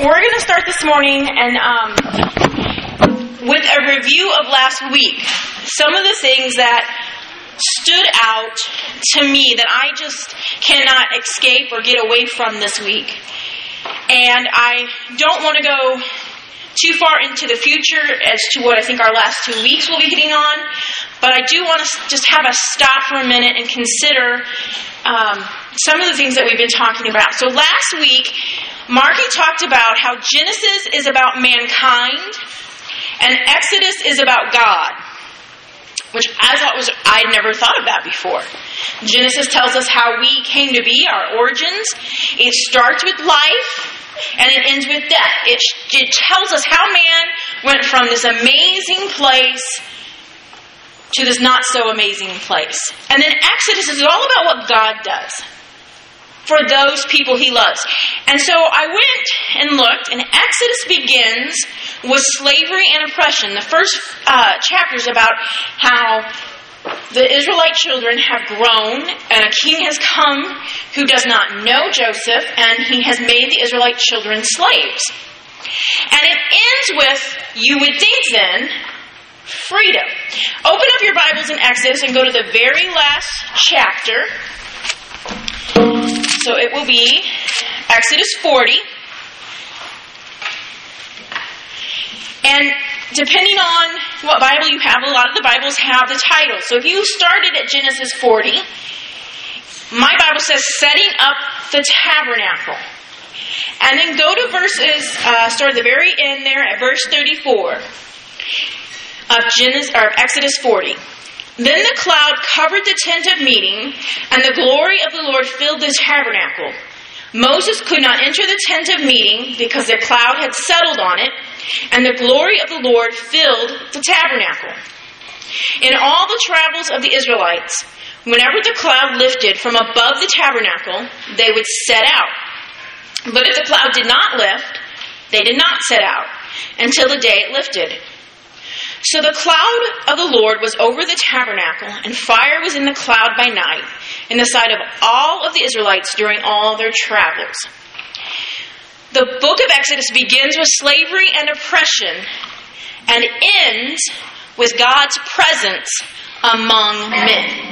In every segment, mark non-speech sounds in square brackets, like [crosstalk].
we're going to start this morning and um, with a review of last week. Some of the things that stood out to me that I just cannot escape or get away from this week. And I don't want to go too far into the future as to what I think our last two weeks will be hitting on, but I do want to just have us stop for a minute and consider um, some of the things that we've been talking about. So last week, Marky talked about how Genesis is about mankind and Exodus is about God. Which I thought was, I'd never thought of that before. Genesis tells us how we came to be, our origins. It starts with life and it ends with death. It, it tells us how man went from this amazing place to this not so amazing place. And then Exodus is all about what God does for those people he loves. And so I went and looked, and Exodus begins with slavery and oppression. The first uh, chapter is about how the Israelite children have grown, and a king has come who does not know Joseph, and he has made the Israelite children slaves. And it ends with, you would think then, freedom. Open up your Bibles in Exodus and go to the very last chapter. So it will be Exodus 40. And depending on what Bible you have, a lot of the Bibles have the title. So if you started at Genesis 40, my Bible says setting up the tabernacle. And then go to verses, uh, start at the very end there at verse 34 of Genesis or Exodus 40. Then the cloud covered the tent of meeting, and the glory of the Lord filled the tabernacle. Moses could not enter the tent of meeting because the cloud had settled on it, and the glory of the Lord filled the tabernacle. In all the travels of the Israelites, whenever the cloud lifted from above the tabernacle, they would set out. But if the cloud did not lift, they did not set out until the day it lifted. So the cloud of the Lord was over the tabernacle, and fire was in the cloud by night, in the sight of all of the Israelites during all their travels. The book of Exodus begins with slavery and oppression and ends with God's presence among men.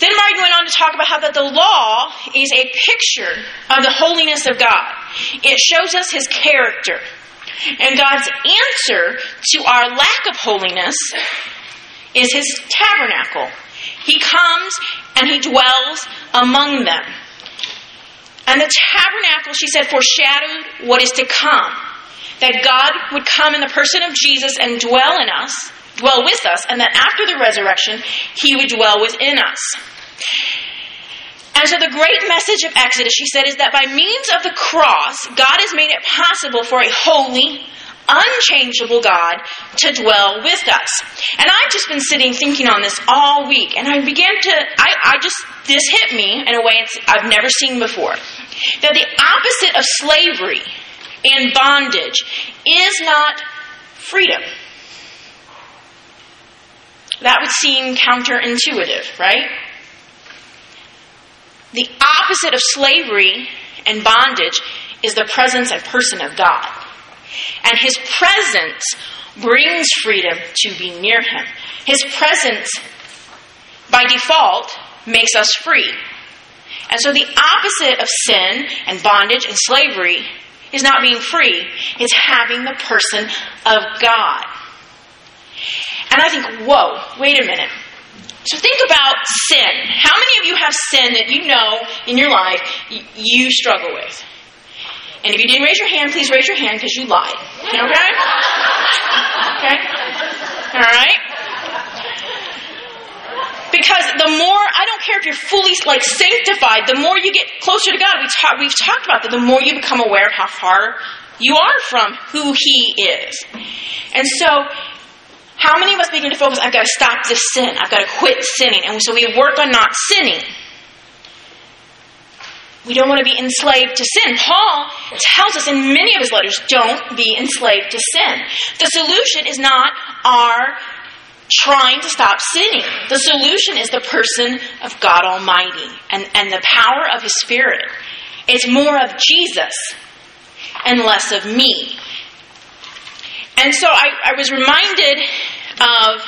Then Martin went on to talk about how that the law is a picture of the holiness of God. It shows us his character. And God's answer to our lack of holiness is his tabernacle. He comes and he dwells among them. And the tabernacle, she said, foreshadowed what is to come. That God would come in the person of Jesus and dwell in us, dwell with us, and that after the resurrection, he would dwell within us. And so the great message of Exodus, she said, is that by means of the cross, God has made it possible for a holy, unchangeable God to dwell with us. And I've just been sitting thinking on this all week, and I began to, I, I just, this hit me in a way I've never seen before. That the opposite of slavery and bondage is not freedom. That would seem counterintuitive, right? The opposite of slavery and bondage is the presence and person of God. And His presence brings freedom to be near Him. His presence, by default, makes us free. And so the opposite of sin and bondage and slavery is not being free, it's having the person of God. And I think, whoa, wait a minute. So think about sin. How many of you have sin that you know in your life you struggle with? And if you didn't raise your hand, please raise your hand because you lied. Okay? Okay? All right? Because the more, I don't care if you're fully like sanctified, the more you get closer to God, we talk, we've talked about that, the more you become aware of how far you are from who He is. And so how many of us begin to focus, I've got to stop this sin, I've got to quit sinning, and so we work on not sinning. We don't want to be enslaved to sin. Paul tells us in many of his letters, don't be enslaved to sin. The solution is not our trying to stop sinning. The solution is the person of God Almighty and, and the power of His Spirit. It's more of Jesus and less of me. And so I, I was reminded of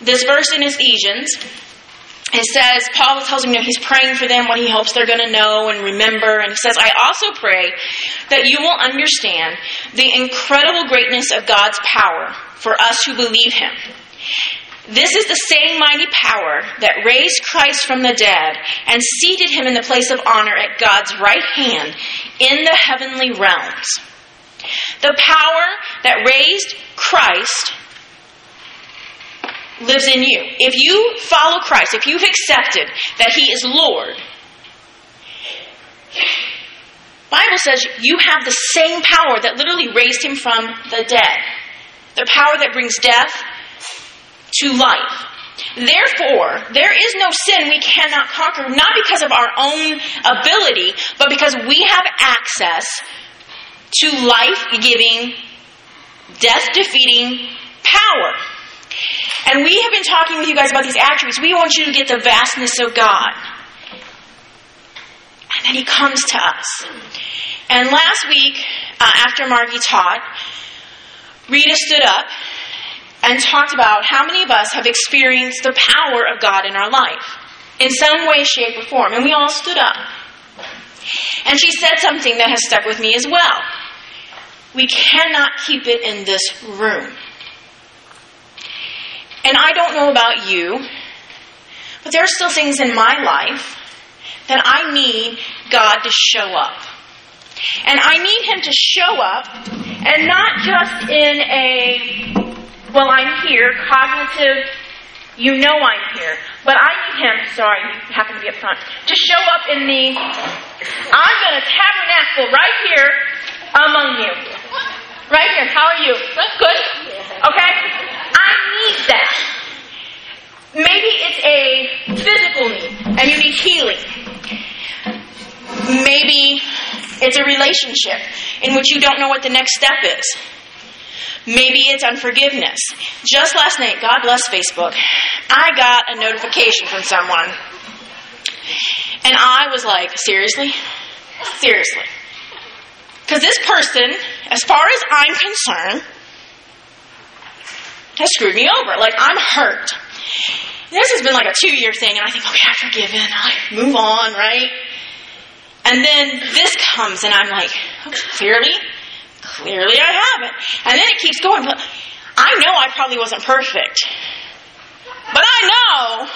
this verse in Ephesians. It says, Paul tells him, you know, he's praying for them, what he hopes they're going to know and remember. And he says, I also pray that you will understand the incredible greatness of God's power for us who believe him. This is the same mighty power that raised Christ from the dead and seated him in the place of honor at God's right hand in the heavenly realms. The power that raised Christ lives in you. If you follow Christ, if you've accepted that he is Lord, Bible says you have the same power that literally raised him from the dead. The power that brings death to life. Therefore, there is no sin we cannot conquer, not because of our own ability, but because we have access to life giving, death defeating power. And we have been talking with you guys about these attributes. We want you to get the vastness of God. And then He comes to us. And last week, uh, after Margie taught, Rita stood up and talked about how many of us have experienced the power of God in our life in some way, shape, or form. And we all stood up. And she said something that has stuck with me as well. We cannot keep it in this room. And I don't know about you, but there are still things in my life that I need God to show up. And I need Him to show up, and not just in a, well, I'm here, cognitive, you know I'm here. But I need Him, sorry, you happen to be up front, to show up in the, I'm going to tabernacle right here among you. Right here. How are you? Good? Okay? Maybe it's a physical need and you need healing. Maybe it's a relationship in which you don't know what the next step is. Maybe it's unforgiveness. Just last night, God bless Facebook, I got a notification from someone. And I was like, seriously? Seriously. Because this person, as far as I'm concerned, has screwed me over. Like, I'm hurt. This has been like a two year thing, and I think, okay, I've forgiven. I move on, right? And then this comes, and I'm like, clearly, clearly I haven't. And then it keeps going. But I know I probably wasn't perfect. But I know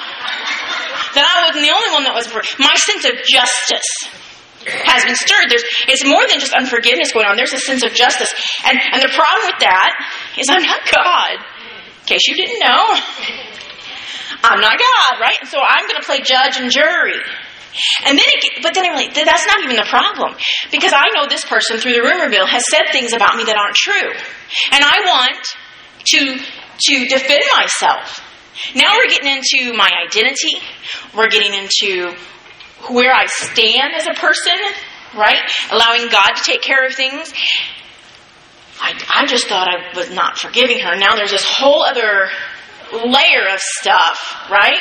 that I wasn't the only one that was perfect. My sense of justice has been stirred. There's, it's more than just unforgiveness going on. There's a sense of justice. And, and the problem with that is I'm not God. In case you didn't know, [laughs] I'm not God, right? And so I'm going to play judge and jury. And then, it, but then I'm like, that's not even the problem. Because I know this person through the rumor mill has said things about me that aren't true. And I want to, to defend myself. Now we're getting into my identity. We're getting into where I stand as a person, right? Allowing God to take care of things. I, I just thought I was not forgiving her. Now there's this whole other layer of stuff, right?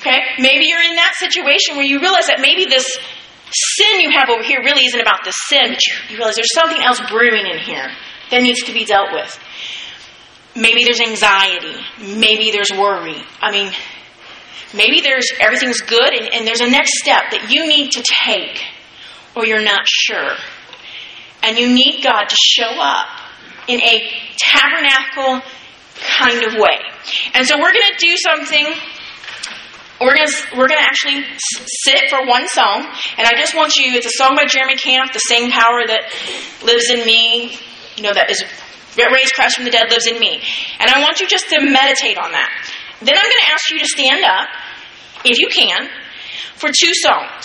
Okay? Maybe you're in that situation where you realize that maybe this sin you have over here really isn't about the sin, but you, you realize there's something else brewing in here that needs to be dealt with. Maybe there's anxiety. Maybe there's worry. I mean, maybe there's everything's good and, and there's a next step that you need to take or you're not sure. And you need God to show up in a tabernacle kind of way. And so we're going to do something. We're going to we're going to actually sit for one song, and I just want you. It's a song by Jeremy Camp, "The Same Power That Lives in Me." You know that is raised Christ from the dead lives in me, and I want you just to meditate on that. Then I'm going to ask you to stand up, if you can, for two songs,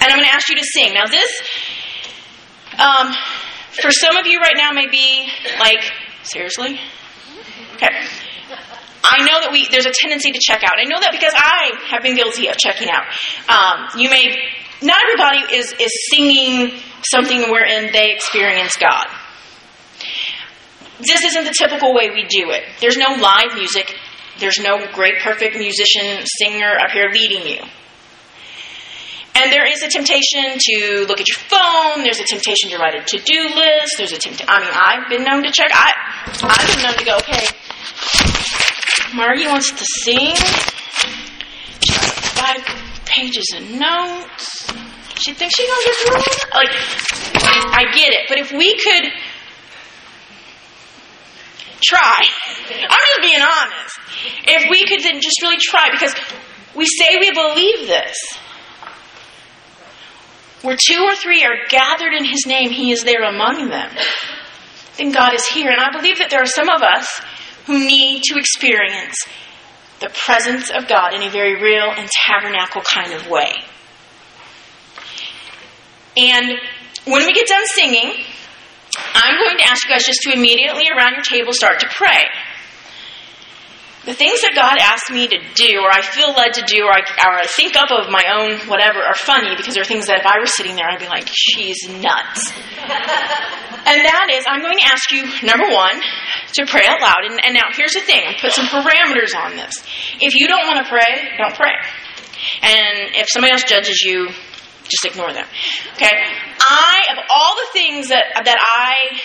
and I'm going to ask you to sing. Now this. Um, for some of you right now may be like, seriously? Okay. I know that we there's a tendency to check out. I know that because I have been guilty of checking out. Um, you may not everybody is is singing something wherein they experience God. This isn't the typical way we do it. There's no live music. There's no great perfect musician singer up here leading you. And there is a temptation to look at your phone. There's a temptation to write a to-do list. There's a temptation. I mean, I've been known to check. I, I've been known to go, okay, Margie wants to sing. Five pages of notes. She thinks she's gonna get through it. Like, I get it. But if we could try, I'm just being honest. If we could then just really try, because we say we believe this. Where two or three are gathered in His name, He is there among them. Then God is here. And I believe that there are some of us who need to experience the presence of God in a very real and tabernacle kind of way. And when we get done singing, I'm going to ask you guys just to immediately around your table start to pray. The things that God asks me to do, or I feel led to do, or I, or I think up of my own whatever, are funny because they're things that if I were sitting there, I'd be like, she's nuts. [laughs] and that is, I'm going to ask you, number one, to pray out loud. And, and now, here's the thing I put some parameters on this. If you don't want to pray, don't pray. And if somebody else judges you, just ignore them. Okay? I, of all the things that, that I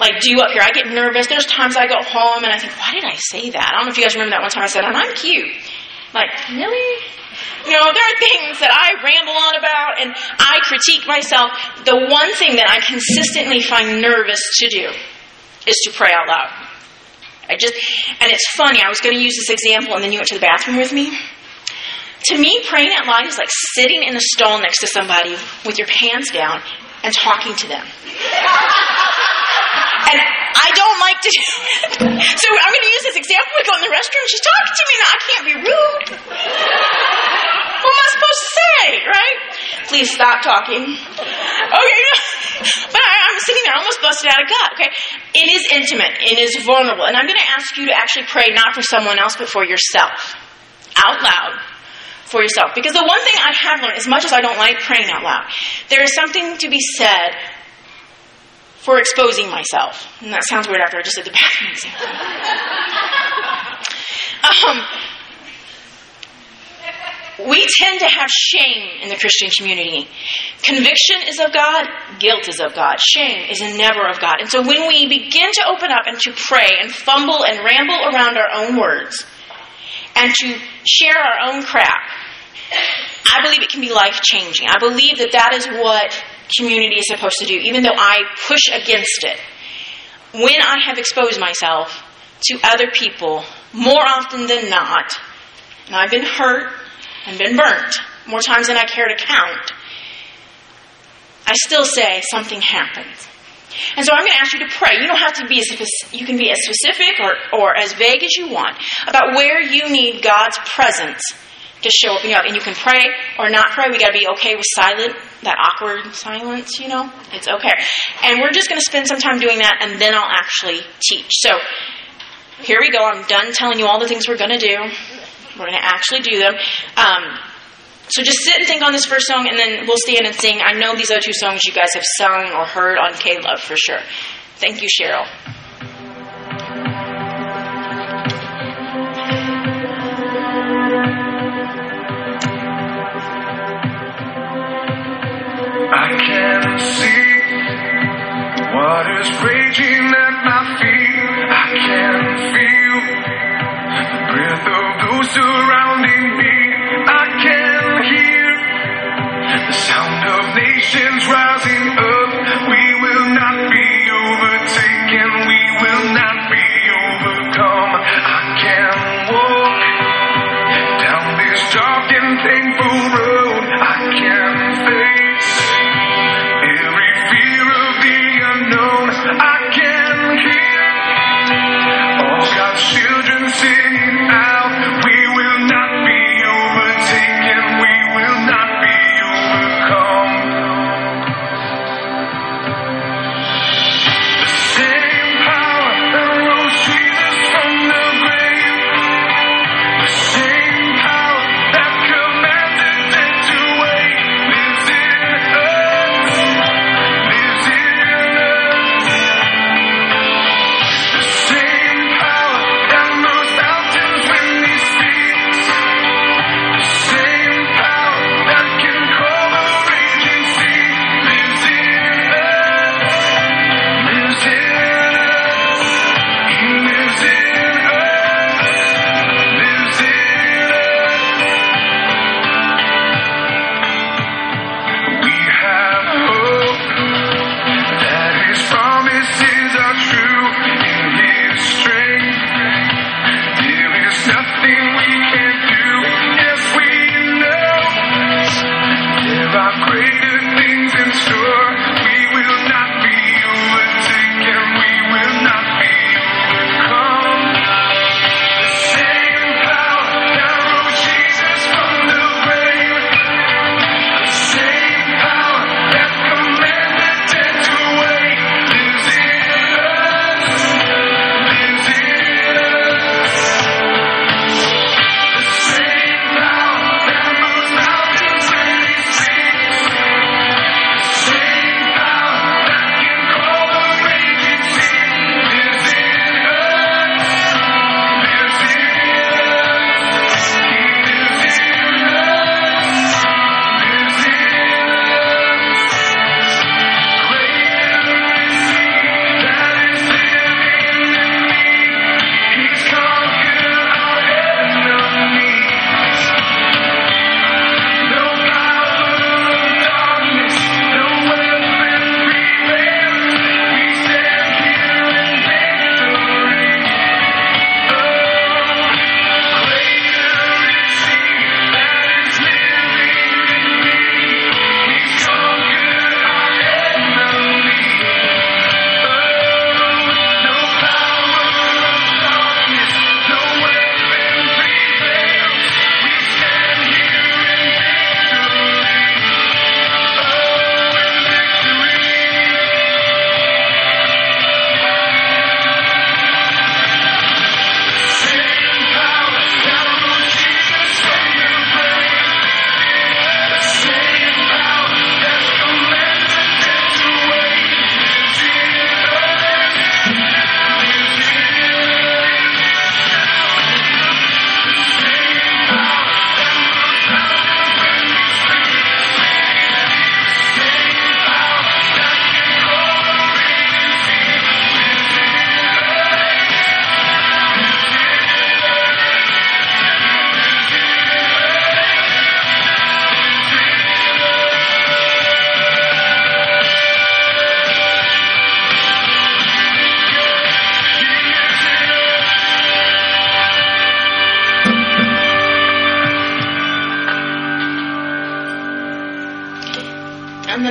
like do up here. I get nervous. There's times I go home and I think, why did I say that? I don't know if you guys remember that one time I said, and I'm cute. Like, really? You know, there are things that I ramble on about and I critique myself. The one thing that I consistently find nervous to do is to pray out loud. I just, and it's funny, I was going to use this example and then you went to the bathroom with me. To me, praying out loud is like sitting in the stall next to somebody with your pants down and talking to them. And I don't like to. [laughs] So I'm going to use this example. We go in the restroom. She's talking to me. Now I can't be rude. What am I supposed to say, right? Please stop talking. Okay. [laughs] But I, am sitting there almost busted out of gut, okay? It is intimate. It is vulnerable. And I'm going to ask you to actually pray not for someone else, but for yourself. Out loud for yourself. Because the one thing I have learned, as much as I don't like praying out loud, there is something to be said for exposing myself. And that sounds weird after I just did the bathroom example. um, we tend to have shame in the Christian community. Conviction is of God, guilt is of God, shame is never of God. And so when we begin to open up and to pray and fumble and ramble around our own words and to share our own crap, I believe it can be life changing. I believe that that is what community is supposed to do, even though I push against it. When I have exposed myself to other people, more often than not, and I've been hurt and been burnt more times than I care to count, I still say something happens. And so I'm going to ask you to pray. You don't have to be as you can be as specific or, or as vague as you want about where you need God's presence to show your life. And you can pray or not pray. We got to be okay with silent, that awkward silence, you know? It's okay. And we're just going to spend some time doing that, and then I'll actually teach. So here we go. I'm done telling you all the things we're going to do. We're going to actually do them. Um, so just sit and think on this first song, and then we'll stand and sing. I know these other two songs you guys have sung or heard on K Love for sure. Thank you, Cheryl. What is raging at my feet. I can feel the breath of those surrounding me. I can hear the sound of nations rising up. We will not be overtaken. We will not be overcome. I can walk down this dark and painful road.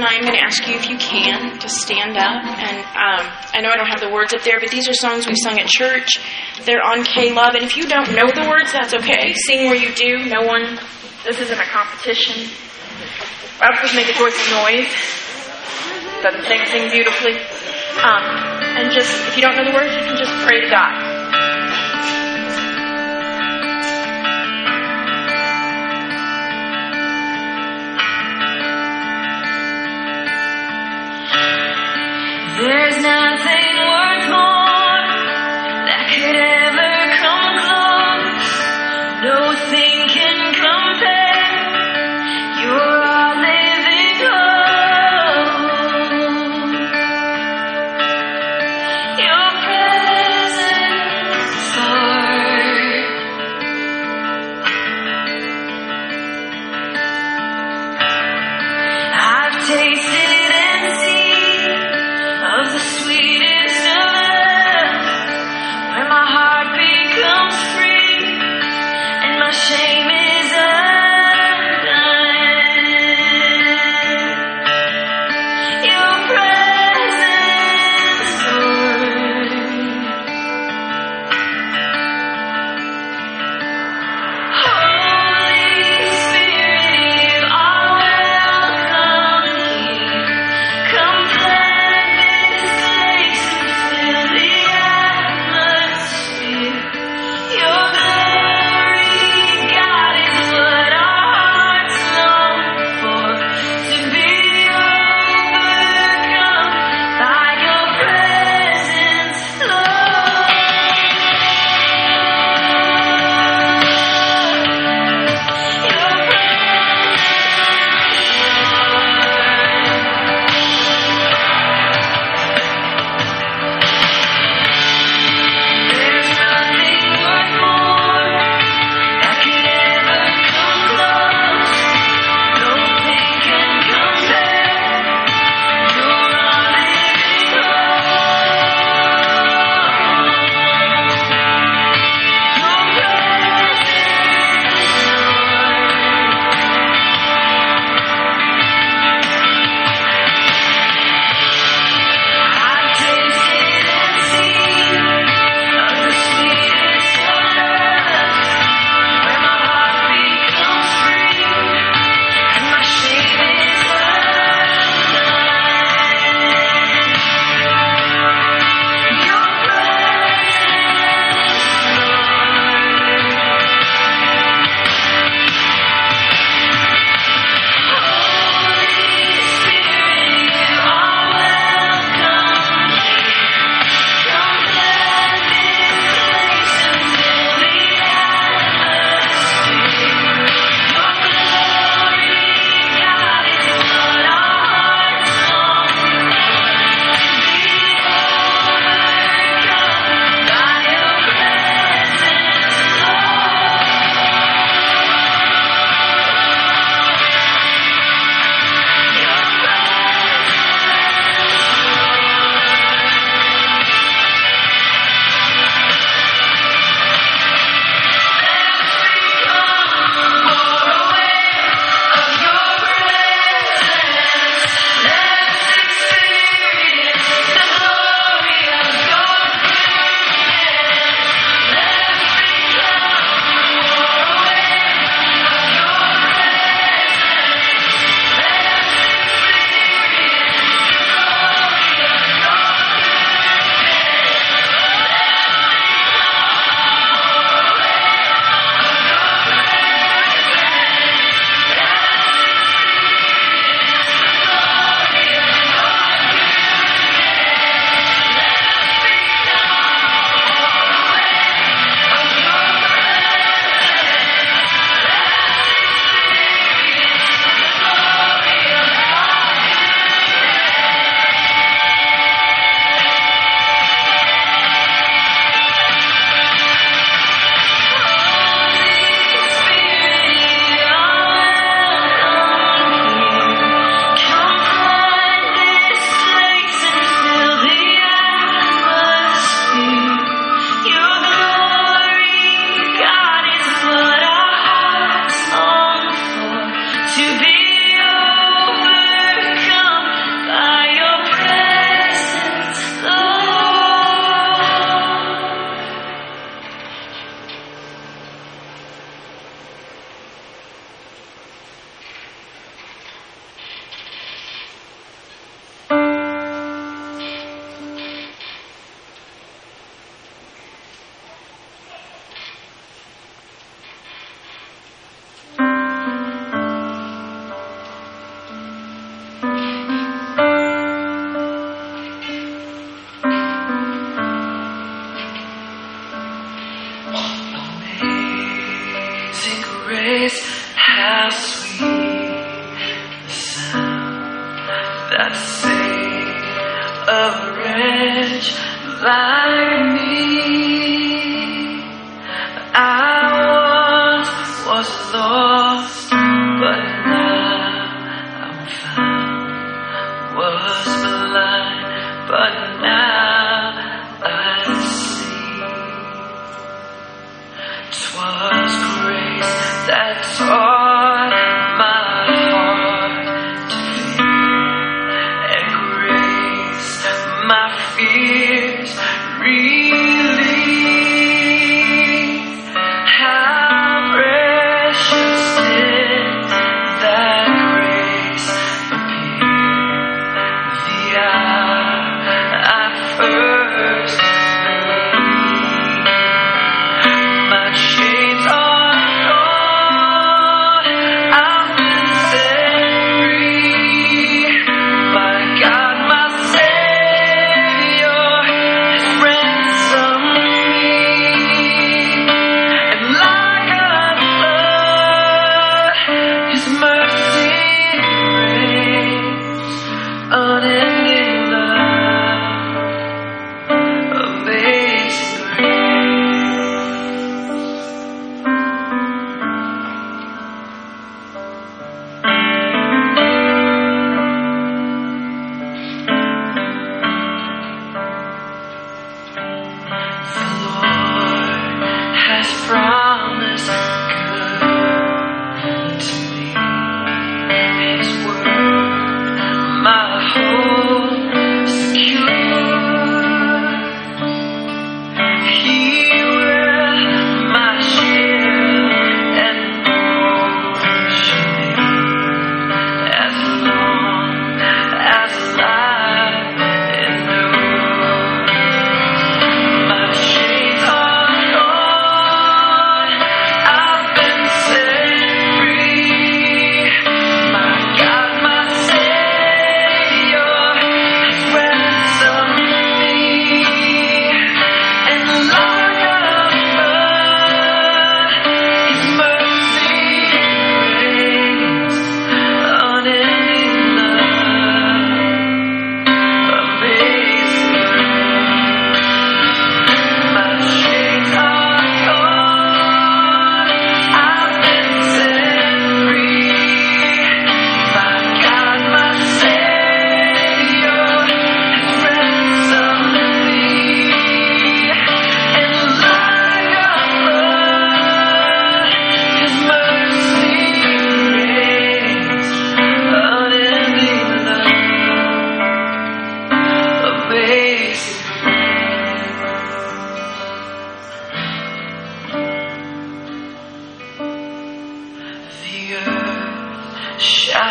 Then I'm going to ask you if you can to stand up. And um, I know I don't have the words up there, but these are songs we sung at church. They're on K Love, and if you don't know the words, that's okay. Sing where you do. No one. This isn't a competition. I would make a joyful noise. Doesn't sing, sing beautifully. Um, and just if you don't know the words, you can just pray to God. There's nothing worth more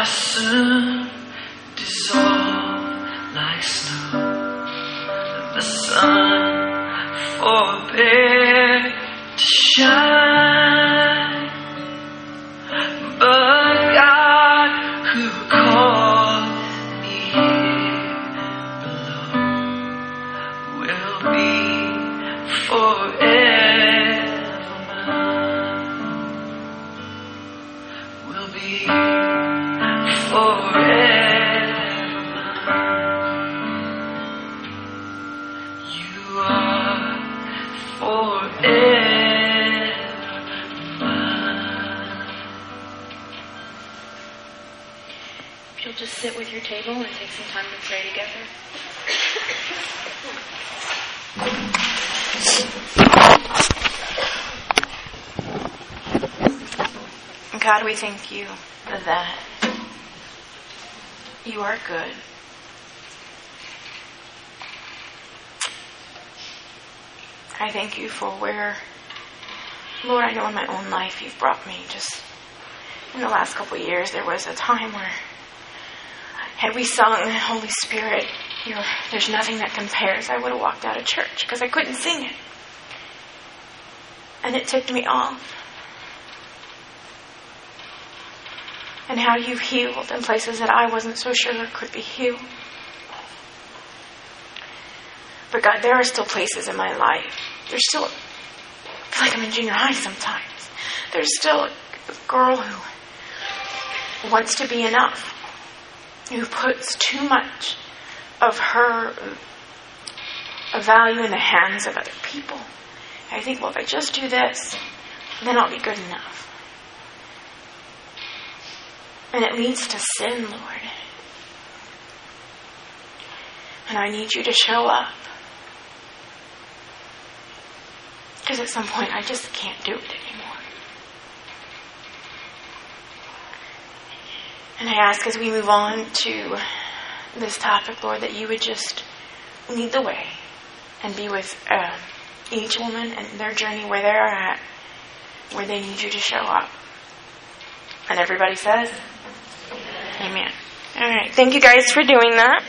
是。you for where, Lord, I know in my own life you've brought me. Just in the last couple years, there was a time where, had we sung Holy Spirit, there's nothing that compares, I would have walked out of church because I couldn't sing it. And it ticked me off. And how you've healed in places that I wasn't so sure could be healed. But God, there are still places in my life there's still, a, I feel like I'm in junior high sometimes. There's still a, a girl who wants to be enough, who puts too much of her uh, value in the hands of other people. I think, well, if I just do this, then I'll be good enough. And it leads to sin, Lord. And I need you to show up Because at some point I just can't do it anymore. And I ask as we move on to this topic, Lord, that you would just lead the way and be with uh, each woman and their journey where they're at, where they need you to show up. And everybody says, Amen. All right. Thank you guys for doing that.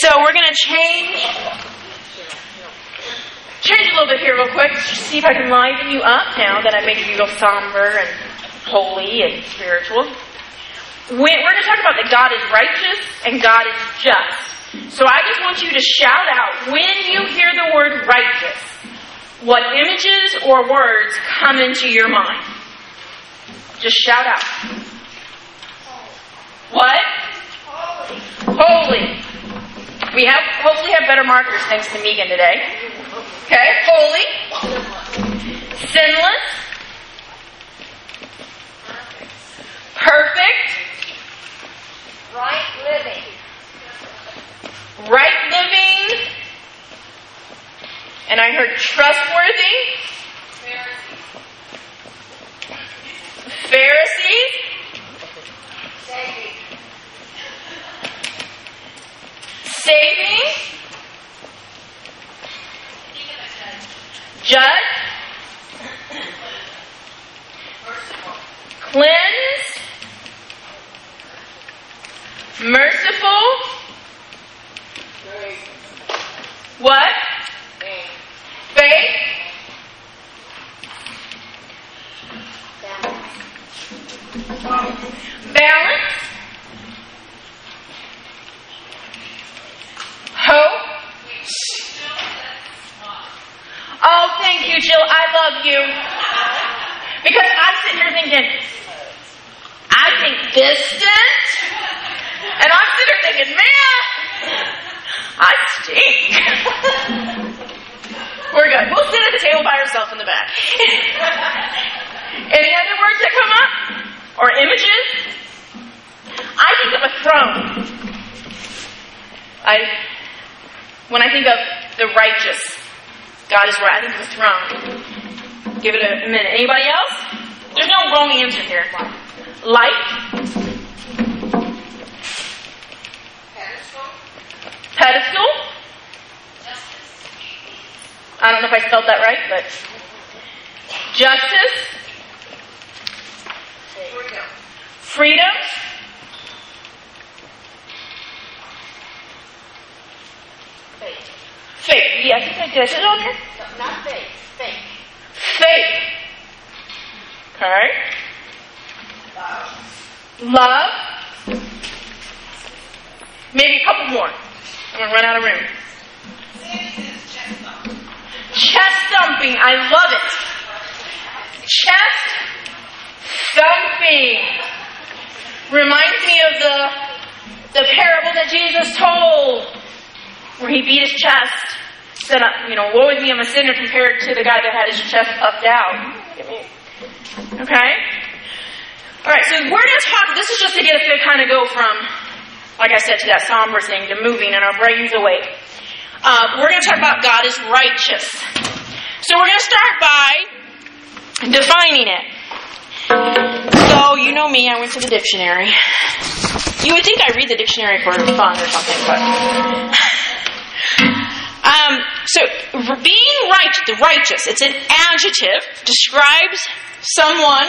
So we're going to change change a little bit here real quick. See if I can liven you up now that I made you feel somber and holy and spiritual. We're going to talk about that God is righteous and God is just. So I just want you to shout out when you hear the word righteous, what images or words come into your mind. Just shout out. What? Holy. We have hopefully have better markers thanks to Megan today. Okay, holy, sinless, perfect, Right living. right living, and I heard trustworthy, Pharisees, Saving. saving, judge, cleansed, merciful, what? Faith, balance, hope. Oh, thank you, Jill. I love you. Because I'm sitting here thinking, I think distant. And I'm sitting here thinking, man, I stink. We're good. We'll sit at the table by ourselves in the back. Any other words that come up? Or images? I think of a throne. I, when I think of the righteous, God is right. Of a throne. Give it a, minute. Anybody else? There's no wrong answer here. Light. Pedestal. I don't know if I spelled that right, but justice. Freedom. Faith. Faith. Yes, I think I did. Is it on here? No, not faith. Faith. Faith. Okay. Love. Maybe a couple more. I'm gonna run out of room. Chest thumping. I love it. Chest thumping. Reminds me of the the parable that Jesus told, where he beat his chest. Said, uh, you know, woe is me, I'm a sinner compared to the guy that had his chest puffed out. Okay? Alright, so we're going to talk, this is just to get us to kind of go from, like I said, to that somber thing, to moving and our brains awake. Uh, we're going to talk about God is righteous. So we're going to start by defining it. So, you know me, I went to the dictionary. You would think I read the dictionary for fun or something, but. Um, so, being right, the righteous, it's an adjective, describes someone,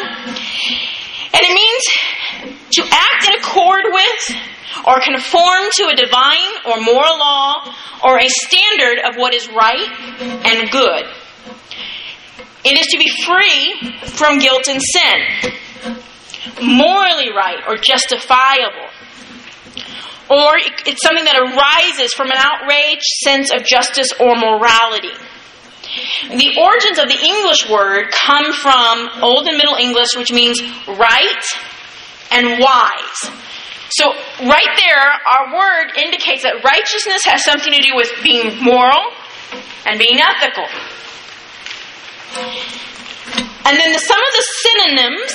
and it means to act in accord with or conform to a divine or moral law or a standard of what is right and good. It is to be free from guilt and sin, morally right or justifiable or it's something that arises from an outraged sense of justice or morality. The origins of the English word come from Old and Middle English, which means right and wise. So, right there, our word indicates that righteousness has something to do with being moral and being ethical. And then the, some of the synonyms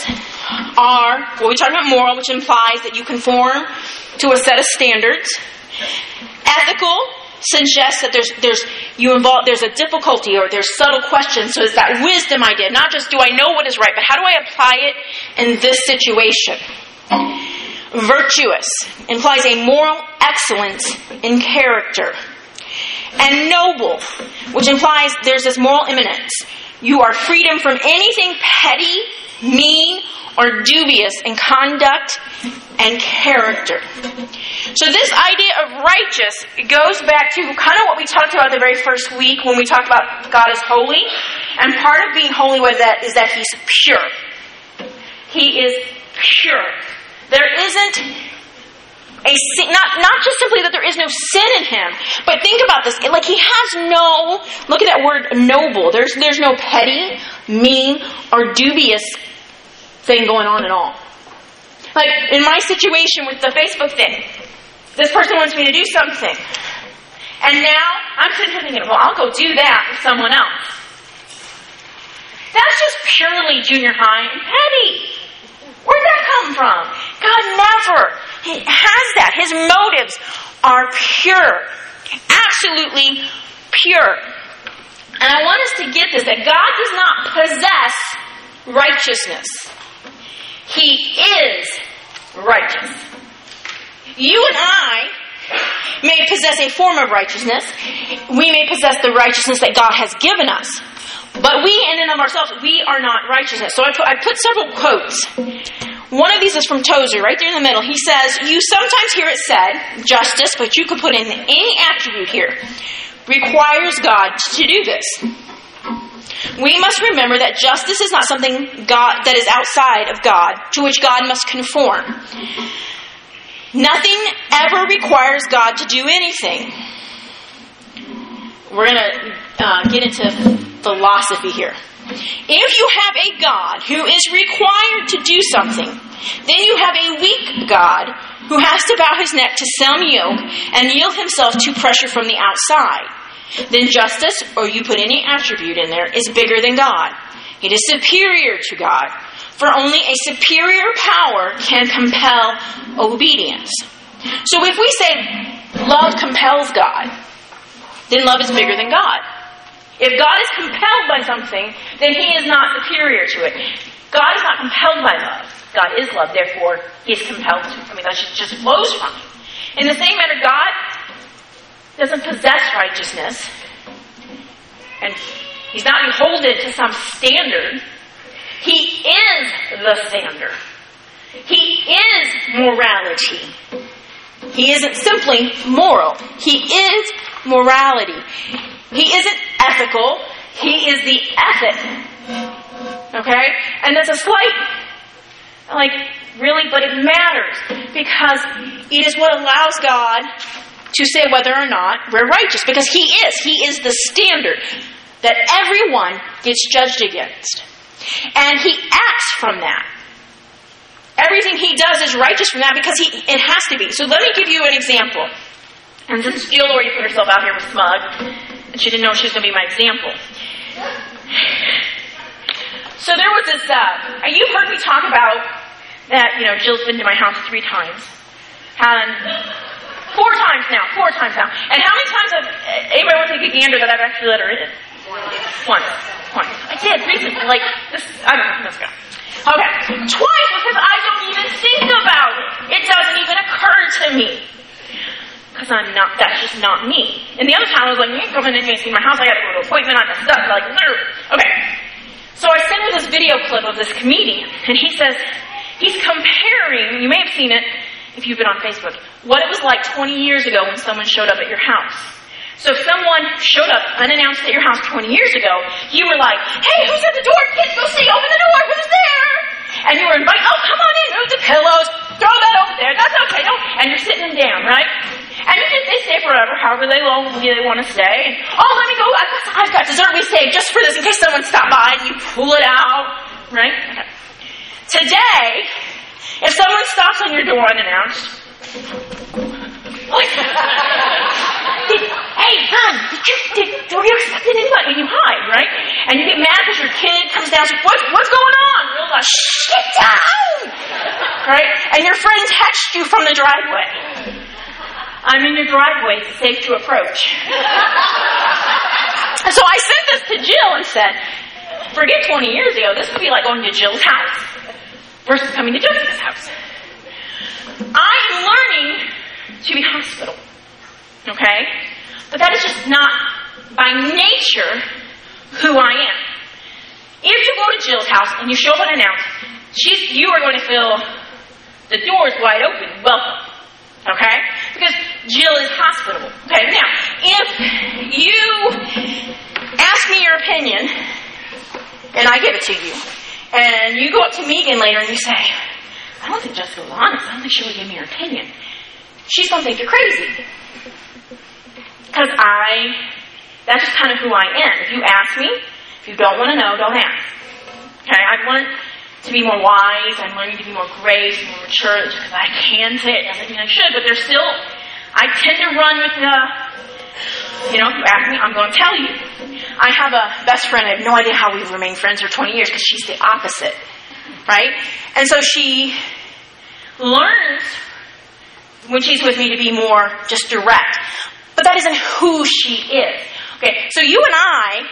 are well, we talk about moral, which implies that you conform to a set of standards. Ethical suggests that there's there's you involve there's a difficulty or there's subtle questions. So it's that wisdom idea, not just do I know what is right, but how do I apply it in this situation? Virtuous implies a moral excellence in character. And noble, which implies there's this moral eminence. You are freedom from anything petty, mean, or dubious in conduct and character. So this idea of righteous goes back to kind of what we talked about the very first week when we talked about God is holy. And part of being holy with that is that he's pure. He is pure. There isn't a sin, not not just simply that there is no sin in him, but think about this. Like he has no look at that word noble. There's there's no petty, mean, or dubious thing going on at all. Like in my situation with the Facebook thing, this person wants me to do something. And now I'm sitting here thinking, well, I'll go do that with someone else. That's just purely junior high and petty. Where'd that come from? God never he has that. His motives are pure. Absolutely pure. And I want us to get this that God does not possess righteousness. He is righteous. You and I may possess a form of righteousness. We may possess the righteousness that God has given us. But we, in and of ourselves, we are not righteousness. So I put, I put several quotes. One of these is from Tozer, right there in the middle. He says, You sometimes hear it said, justice, but you could put in any attribute here, requires God to do this. We must remember that justice is not something God, that is outside of God, to which God must conform. Nothing ever requires God to do anything. We're going to uh, get into philosophy here. If you have a God who is required to do something, then you have a weak God who has to bow his neck to some yoke and yield himself to pressure from the outside. Then justice, or you put any attribute in there, is bigger than God. It is superior to God. For only a superior power can compel obedience. So if we say love compels God, then love is bigger than God. If God is compelled by something, then he is not superior to it. God is not compelled by love. God is love, therefore he is compelled to. I mean, that just, flows from him. In the same manner, God doesn't possess righteousness, and he's not beholden to some standard. He is the standard. He is morality. He isn't simply moral. He is morality. He isn't ethical. He is the ethic. Okay? And that's a slight, like, really, but it matters because it is what allows God to say whether or not we're righteous because He is. He is the standard that everyone gets judged against. And He acts from that. Everything He does is righteous from that because he, it has to be. So let me give you an example. And this is Jill already put herself out here with smug, and she didn't know she was going to be my example. So there was this, uh, and you've heard me talk about that, you know, Jill's been to my house three times. And four times now, four times now. And how many times have, eh, anybody want to take a gander that I've actually let her in? Once. Once. I did, recently, like, this, I don't know, let's go. Okay. Twice because I don't even think about it. It doesn't even occur to me. Because I'm not, that's just not me. And the other time I was like, you ain't coming in here see my house. I got go to an appointment. I'm messed up. Like, literally. Okay. So I sent her this video clip of this comedian. And he says, he's comparing, you may have seen it if you've been on Facebook, what it was like 20 years ago when someone showed up at your house. So if someone showed up unannounced at your house 20 years ago, you were like, hey, who's at the door? Kids, go see, open the door, who's there? And you were inviting, oh, come on in, move the pillows, throw that over there, that's okay, don't, and you're sitting them down, right? And you they stay forever, however they long they want to stay. And, oh, let me go, I've got, I've got dessert we saved just for this in case someone stopped by, and you pull it out, right? Today, if someone stops on your door unannounced, hey, son, did you, did, were you expecting anybody? And you hide, right? And you get mad because your kid comes down. And says, what's, what's going on? Real loud, shh, get down! Right? And your friend texts you from the driveway. I'm in your driveway. It's safe to approach. and so I sent this to Jill and said, forget 20 years ago. This would be like going to Jill's house versus coming to Jessica's house. I am learning to be hospitable. Okay? But that is just not by nature who I am. If you go to Jill's house and you show up unannounced, she's, you are going to feel the doors wide open. Welcome. Okay? Because Jill is hospitable. Okay, now, if you ask me your opinion, and I give it to you, and you go up to Megan later and you say, I don't think Jessica was honest. I don't think she would give me her opinion. She's going to think you're crazy. Because I, that's just kind of who I am. If you ask me, if you don't want to know, don't ask. Okay, I want to be more wise. I'm learning to be more grace, more mature. Because I can say it doesn't mean I should, but there's still, I tend to run with the, you know, you ask me, I'm going to tell you. I have a best friend. I have no idea how we've remained friends for 20 years because she's the opposite, right? And so she learns when she's with me to be more just direct. But that isn't who she is. Okay, so you and I,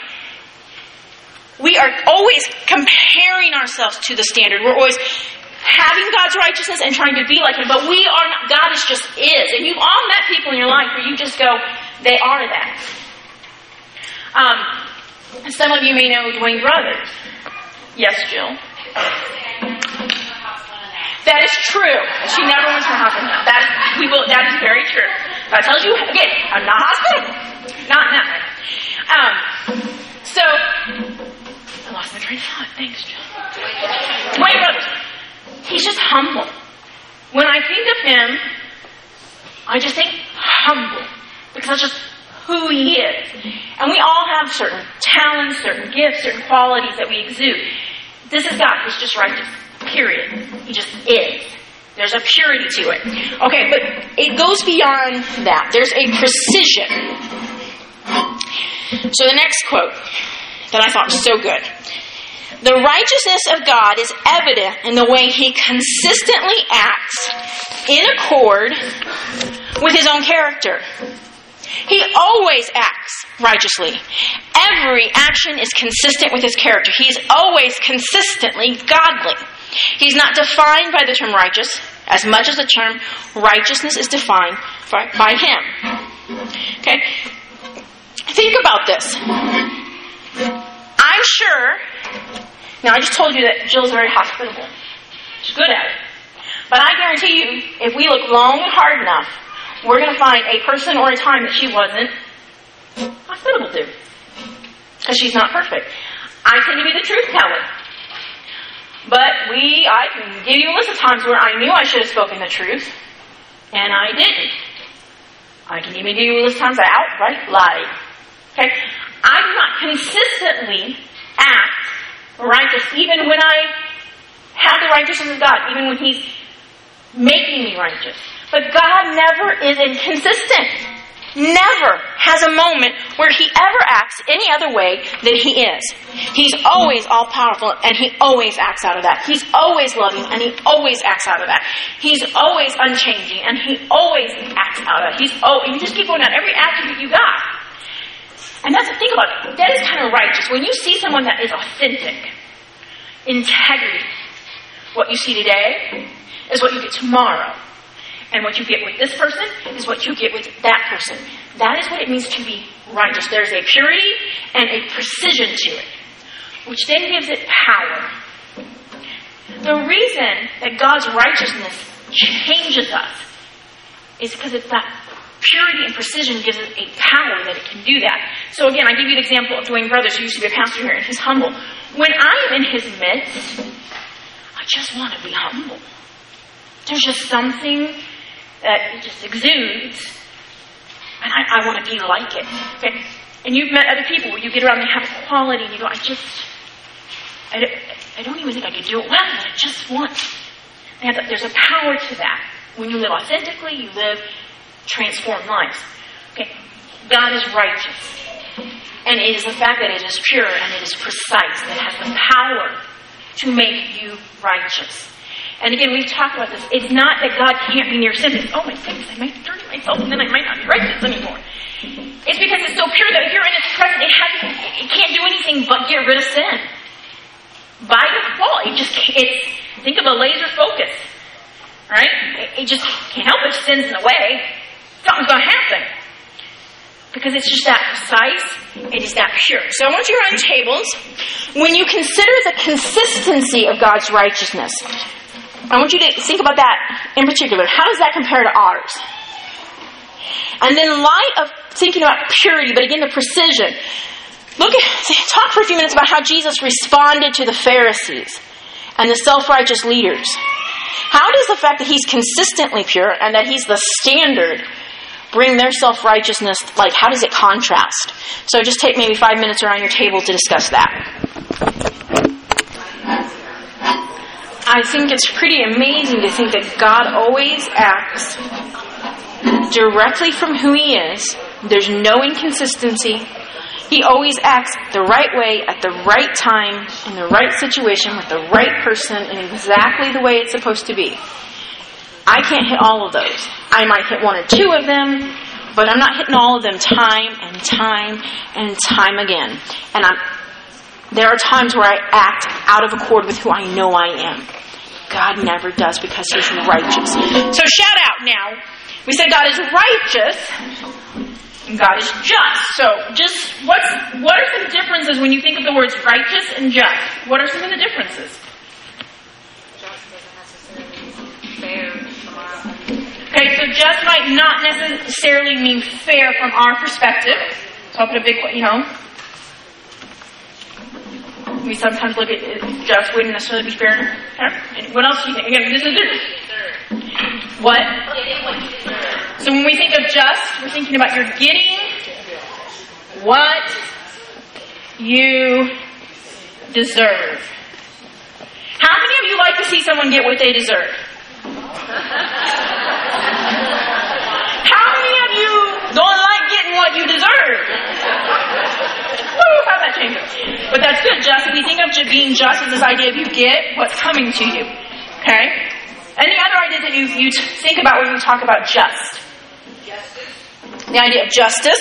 we are always comparing ourselves to the standard. We're always having God's righteousness and trying to be like Him, but we are not, God is just is. And you've all met people in your life where you just go, they are that. Um, some of you may know Dwayne Brothers. Yes, Jill. That is true. She never went to the hospital. That is, we will, that is very true. That tells you, again, I'm not hospitable. Not, not. Um, so, I lost my train of thought. Thanks, Jill. Dwayne Brothers. He's just humble. When I think of him, I just think humble. Because that's just who he is. And we all have certain talents, certain gifts, certain qualities that we exude. This is God. He's just righteous. Period. He just is. There's a purity to it. Okay, but it goes beyond that. There's a precision. So the next quote that I thought was so good. The righteousness of God is evident in the way he consistently acts in accord with his own character. He always acts righteously. Every action is consistent with his character. He's always consistently godly. He's not defined by the term righteous as much as the term righteousness is defined by him. Okay? Think about this. I'm sure, now I just told you that Jill's very hospitable. She's good at it. But I guarantee you, if we look long and hard enough, we're going to find a person or a time that she wasn't hospitable to. Because she's not perfect. I tend to be the truth teller. But we, I can give you a list of times where I knew I should have spoken the truth, and I didn't. I can even give you a list of times I outright lied. Okay? I do not consistently act righteous, even when I have the righteousness of God, even when He's making me righteous. But God never is inconsistent. Never has a moment where he ever acts any other way than he is. He's always all powerful and he always acts out of that. He's always loving and he always acts out of that. He's always unchanging and he always acts out of that. He's oh, you just keep going down every attribute you got. And that's the thing about it. That is kind of righteous. When you see someone that is authentic, integrity, what you see today is what you get tomorrow. And what you get with this person is what you get with that person. That is what it means to be righteous. There's a purity and a precision to it, which then gives it power. The reason that God's righteousness changes us is because it's that purity and precision gives it a power that it can do that. So again, I give you an example of Dwayne Brothers, who used to be a pastor here, and he's humble. When I am in his midst, I just want to be humble. There's just something that it just exudes, and I, I want to be like it. Okay? And you've met other people where you get around, they have quality, and you go, I just, I don't, I don't even think I could do it well, but I just want. There's a power to that. When you live authentically, you live transformed lives. Okay? God is righteous. And it is the fact that it is pure and it is precise that has the power to make you righteous. And again, we've talked about this. It's not that God can't be near sin. It's, oh my goodness, I might dirty myself and then I might not be righteous anymore. It's because it's so pure that if you're in its presence, it, has, it can't do anything but get rid of sin. By default, it just it's think of a laser focus. Right? It, it just can't help if sin's in the way. Something's gonna happen. Because it's just that precise, it is that pure. So I want you to run tables. When you consider the consistency of God's righteousness, I want you to think about that in particular. How does that compare to ours? And then, in light of thinking about purity, but again, the precision, look at, talk for a few minutes about how Jesus responded to the Pharisees and the self righteous leaders. How does the fact that he's consistently pure and that he's the standard bring their self righteousness, like, how does it contrast? So just take maybe five minutes around your table to discuss that. I think it's pretty amazing to think that God always acts directly from who He is. There's no inconsistency. He always acts the right way at the right time in the right situation with the right person in exactly the way it's supposed to be. I can't hit all of those. I might hit one or two of them, but I'm not hitting all of them time and time and time again. And I'm, there are times where I act out of accord with who I know I am. God never does because He's righteous. So shout out now. We said God is righteous and God is just. So just what's what are some differences when you think of the words righteous and just? What are some of the differences? Okay, so just might not necessarily mean fair from our perspective. So I'll put a big, you know. We sometimes look at it, just wouldn't necessarily be fair. What else do you think? Again, this is different. What? So when we think of just, we're thinking about you're getting what you deserve. How many of you like to see someone get what they deserve? [laughs] How many of you don't like getting what you deserve? Woo, how that change? But that's good. Just if you think of being just as this idea of you get what's coming to you. Okay? Any other ideas that you, you think about when you talk about just? Justice. The idea of justice.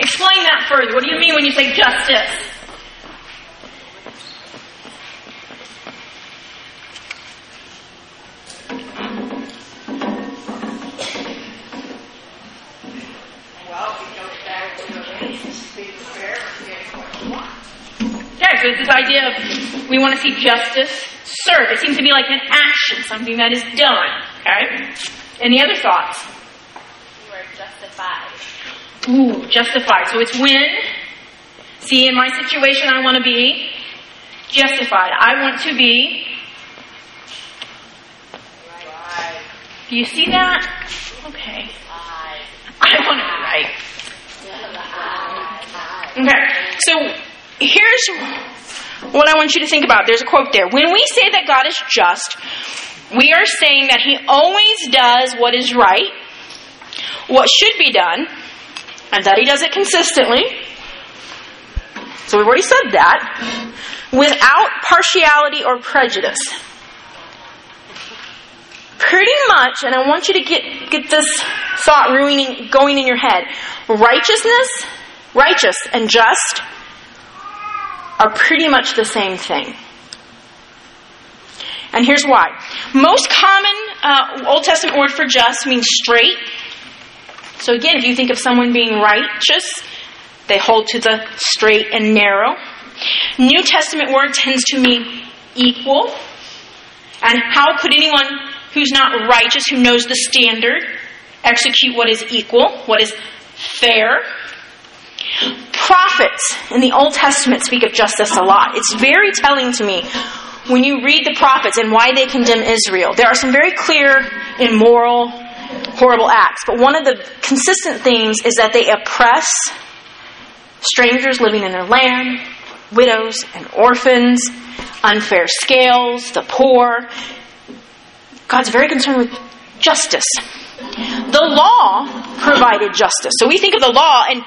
Explain that further. What do you mean when you say justice? Yeah, so it's this idea of we want to see justice served. It seems to be like an action, something that is done. Okay? Any other thoughts? You are justified. Ooh, justified. So it's when, see, in my situation, I want to be justified. I want to be. Do you see that? Okay. I want to be right. Okay, so here's what I want you to think about. There's a quote there. When we say that God is just, we are saying that He always does what is right, what should be done, and that He does it consistently. So we've already said that. Without partiality or prejudice. Pretty much, and I want you to get, get this thought ruining, going in your head. Righteousness, righteous, and just are pretty much the same thing. And here's why. Most common uh, Old Testament word for just means straight. So again, if you think of someone being righteous, they hold to the straight and narrow. New Testament word tends to mean equal. And how could anyone who's not righteous, who knows the standard, execute what is equal, what is fair? Prophets in the Old Testament speak of justice a lot. It's very telling to me when you read the prophets and why they condemn Israel. There are some very clear, immoral, horrible acts, but one of the consistent themes is that they oppress strangers living in their land, widows and orphans, unfair scales, the poor. God's very concerned with justice. The law provided justice. So we think of the law, and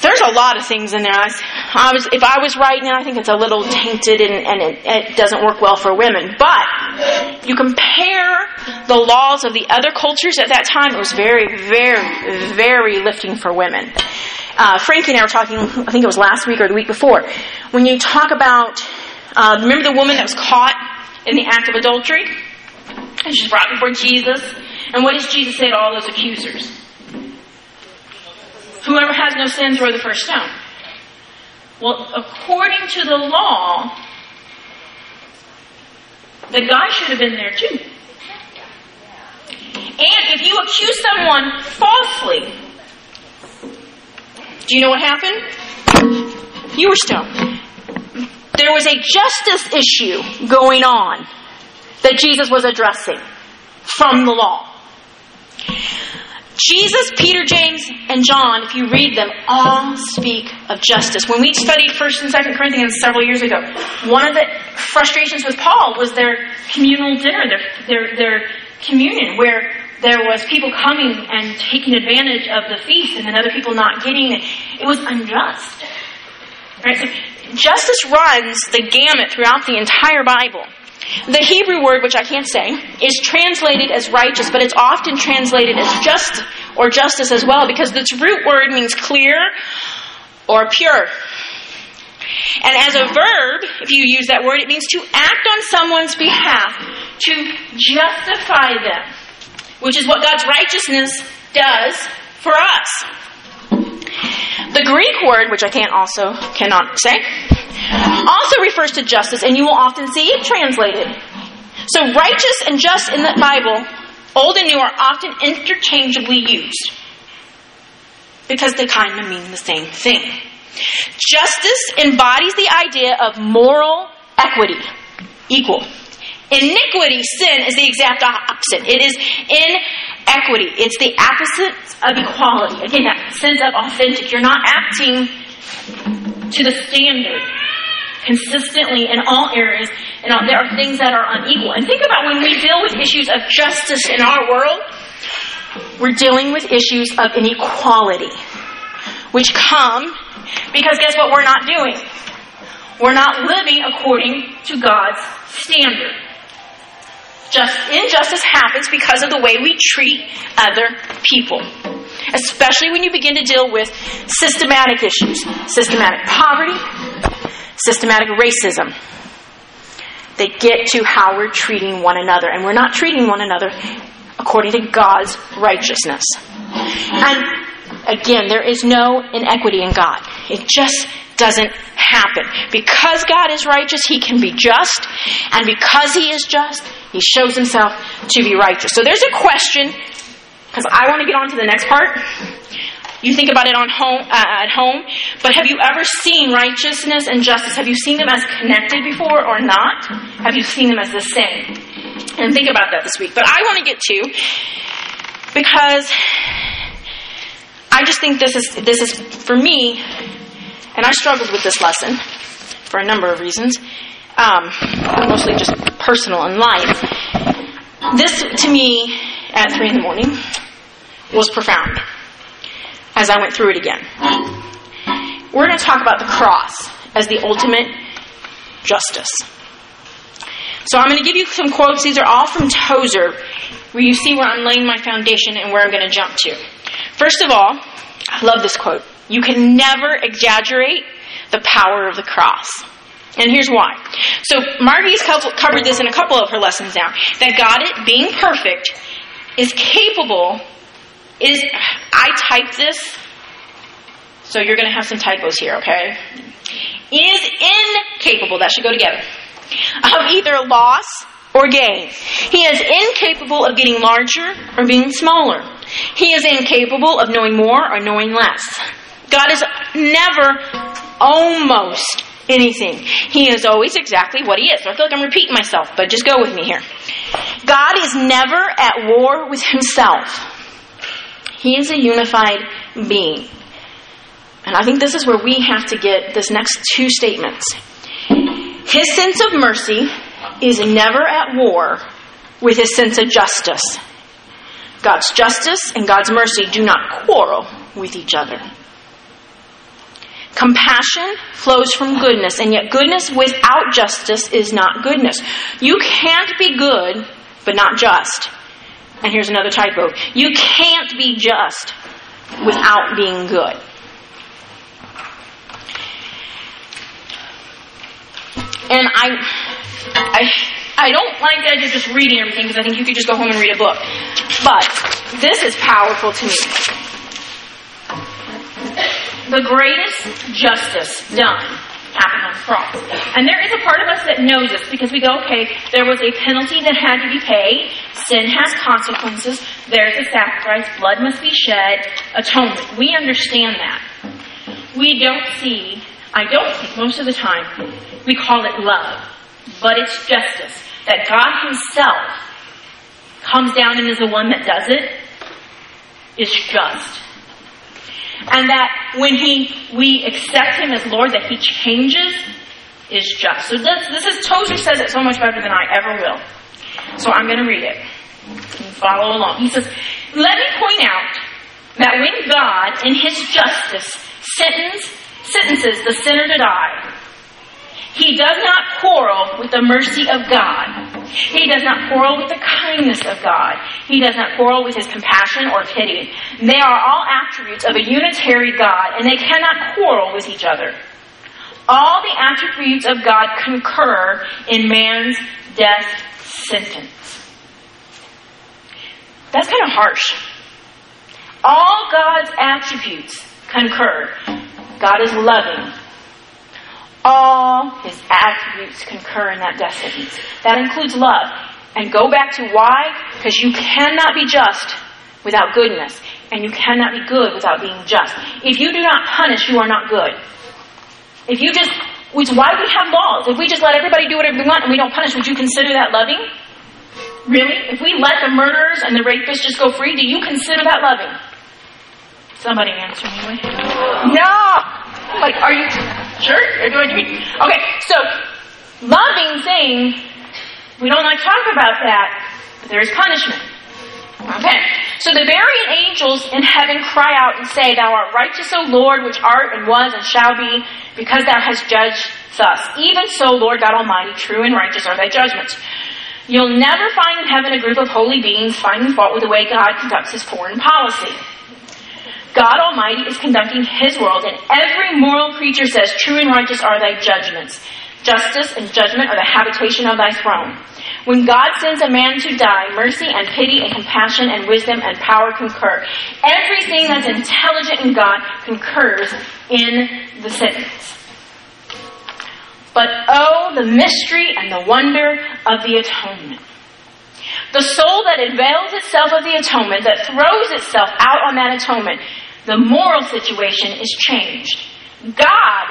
there's a lot of things in there. I, I was, if I was writing it, I think it's a little tainted and, and it, it doesn't work well for women. But you compare the laws of the other cultures at that time, it was very, very, very lifting for women. Uh, Frankie and I were talking, I think it was last week or the week before, when you talk about, uh, remember the woman that was caught in the act of adultery? And she's brought before Jesus. And what does Jesus say to all those accusers? Whoever has no sin, throw the first stone. Well, according to the law, the guy should have been there too. And if you accuse someone falsely, do you know what happened? You were stoned. There was a justice issue going on that Jesus was addressing from the law. Jesus, Peter, James, and John, if you read them, all speak of justice. When we studied 1st and 2nd Corinthians several years ago, one of the frustrations with Paul was their communal dinner, their, their, their communion, where there was people coming and taking advantage of the feast and then other people not getting it. It was unjust. Right? So justice runs the gamut throughout the entire Bible. The Hebrew word, which I can't say, is translated as righteous, but it's often translated as just or justice as well because its root word means clear or pure. And as a verb, if you use that word, it means to act on someone's behalf, to justify them, which is what God's righteousness does for us. The Greek word, which I can't also cannot say, also refers to justice, and you will often see it translated. So righteous and just in the Bible, old and new, are often interchangeably used because they kind of mean the same thing. Justice embodies the idea of moral equity, equal. Iniquity, sin, is the exact opposite. It is inequity. It's the opposite of equality. Again, that sense of authentic. You're not acting to the standard consistently in all areas, and there are things that are unequal. And think about when we deal with issues of justice in our world, we're dealing with issues of inequality, which come because guess what we're not doing? We're not living according to God's standard. Just injustice happens because of the way we treat other people. Especially when you begin to deal with systematic issues, systematic poverty, systematic racism. They get to how we're treating one another, and we're not treating one another according to God's righteousness. And again, there is no inequity in God. It just doesn't happen. Because God is righteous, He can be just, and because He is just, He shows Himself to be righteous. So there's a question, because I want to get on to the next part. You think about it on home uh, at home, but have you ever seen righteousness and justice? Have you seen them as connected before or not? Have you seen them as the same? And think about that this week. But I want to get to because I just think this is this is for me, and I struggled with this lesson for a number of reasons, um, mostly just personal in life. This to me at three in the morning was profound as I went through it again. We're going to talk about the cross as the ultimate justice. So I'm going to give you some quotes. These are all from Tozer, where you see where I'm laying my foundation and where I'm going to jump to. First of all, I love this quote. You can never exaggerate the power of the cross. And here's why. So Margie's covered this in a couple of her lessons now. That God, it being perfect, is capable is I typed this, so you're going to have some typos here, okay? Is incapable, that should go together, of either loss or gain. He is incapable of getting larger or being smaller. He is incapable of knowing more or knowing less. God is never almost anything. He is always exactly what He is. So I feel like I'm repeating myself, but just go with me here. God is never at war with Himself. He is a unified being. And I think this is where we have to get this next two statements. His sense of mercy is never at war with his sense of justice. God's justice and God's mercy do not quarrel with each other. Compassion flows from goodness, and yet goodness without justice is not goodness. You can't be good, but not just. And here's another typo you can't be just without being good. And I, I, I don't like the idea of just reading everything because I think you could just go home and read a book. But this is powerful to me. The greatest justice done happened on the cross. And there is a part of us that knows this because we go, okay, there was a penalty that had to be paid. Sin has consequences. There's a sacrifice. Blood must be shed. Atonement. We understand that. We don't see, I don't think most of the time, we call it love. But it's justice. That God Himself comes down and is the one that does it is just. And that when he we accept him as Lord, that he changes is just. So this, this is Tozer says it so much better than I ever will. So I'm going to read it. And follow along. He says, "Let me point out that when God, in His justice, sentence, sentences the sinner to die, He does not quarrel with the mercy of God. He does not quarrel with the kindness of God. He does not quarrel with His compassion or pity. They are all attributes of a unitary God, and they cannot quarrel with each other. All the attributes of God concur in man's death sentence. That's kind of harsh. All God's attributes concur. God is loving. All his attributes concur in that sentence. That includes love. And go back to why? Because you cannot be just without goodness. And you cannot be good without being just. If you do not punish, you are not good. If you just, it's why we have laws. If we just let everybody do whatever they want and we don't punish, would you consider that loving? Really? If we let the murderers and the rapists just go free, do you consider that loving? Somebody answer me. No! Like, are you sure? You're doing me. Okay, so loving thing, we don't like talk about that, but there is punishment. Okay. So the very angels in heaven cry out and say, Thou art righteous, O Lord, which art and was and shall be, because thou hast judged thus. Even so, Lord God Almighty, true and righteous are thy judgments. You'll never find in heaven a group of holy beings finding fault with the way God conducts his foreign policy. God Almighty is conducting his world, and every moral creature says, True and righteous are thy judgments. Justice and judgment are the habitation of thy throne. When God sends a man to die, mercy and pity and compassion and wisdom and power concur. Everything that's intelligent in God concurs in the sentence. But oh, the mystery and the wonder of the atonement. The soul that avails itself of the atonement, that throws itself out on that atonement, the moral situation is changed. God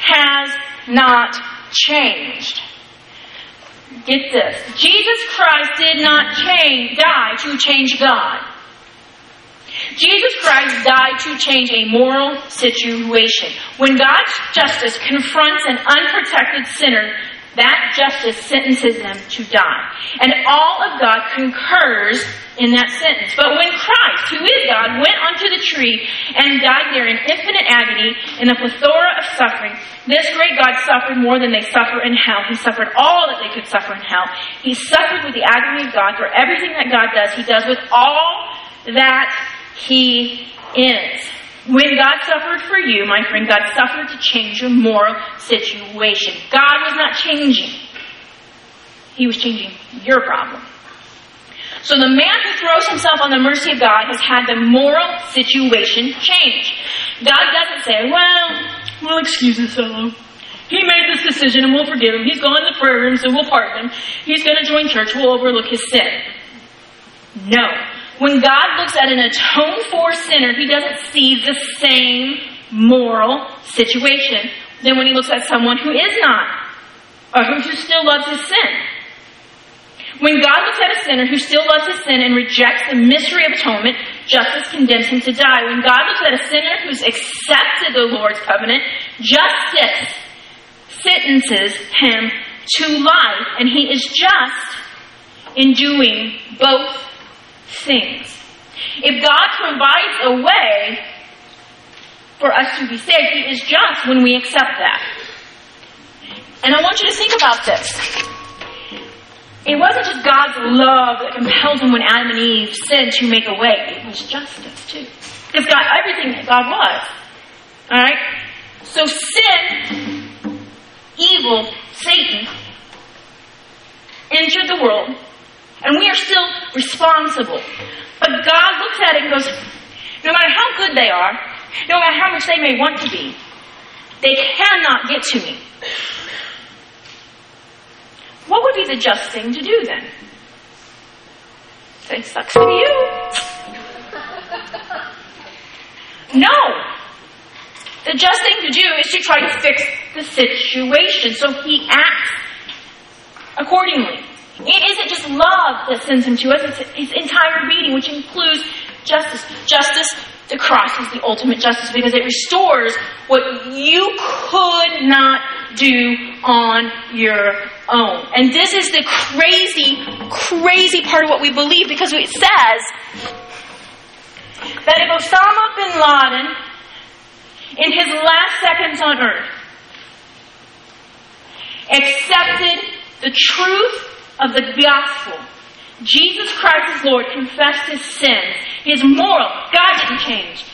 has not changed. Get this. Jesus Christ did not change, die to change God. Jesus Christ died to change a moral situation. When God's justice confronts an unprotected sinner, that justice sentences them to die. And all of God concurs in that sentence. But when Christ, who is God, went onto the tree and died there in infinite agony in a plethora of suffering, this great God suffered more than they suffer in hell. He suffered all that they could suffer in hell. He suffered with the agony of God for everything that God does. He does with all that He is. When God suffered for you, my friend, God suffered to change your moral situation. God was not changing. He was changing your problem. So the man who throws himself on the mercy of God has had the moral situation changed. God doesn't say, well, we'll excuse this fellow. He made this decision and we'll forgive him. He's gone to the prayer room, so we'll pardon him. He's going to join church. We'll overlook his sin. No. When God looks at an atoned for sinner, he doesn't see the same moral situation than when he looks at someone who is not, or who still loves his sin. When God looks at a sinner who still loves his sin and rejects the mystery of atonement, justice condemns him to die. When God looks at a sinner who's accepted the Lord's covenant, justice sentences him to life, and he is just in doing both things. If God provides a way for us to be saved, He is just when we accept that. And I want you to think about this. It wasn't just God's love that compelled him when Adam and Eve sinned to make a way. It was justice too. Because God, everything that God was. Alright? So sin, evil, Satan, entered the world, and we are still responsible. But God looks at it and goes, no matter how good they are, no matter how much they may want to be, they cannot get to me. What would be the just thing to do then? Say, sucks be you. No. The just thing to do is to try to fix the situation so he acts accordingly. It isn't just love that sends him to us, it's his entire being, which includes justice. Justice, the cross is the ultimate justice because it restores what you could not do on your own. And this is the crazy, crazy part of what we believe because it says that if Osama bin Laden, in his last seconds on earth, accepted the truth of the gospel, Jesus Christ is Lord, confessed his sins, his moral, God didn't change.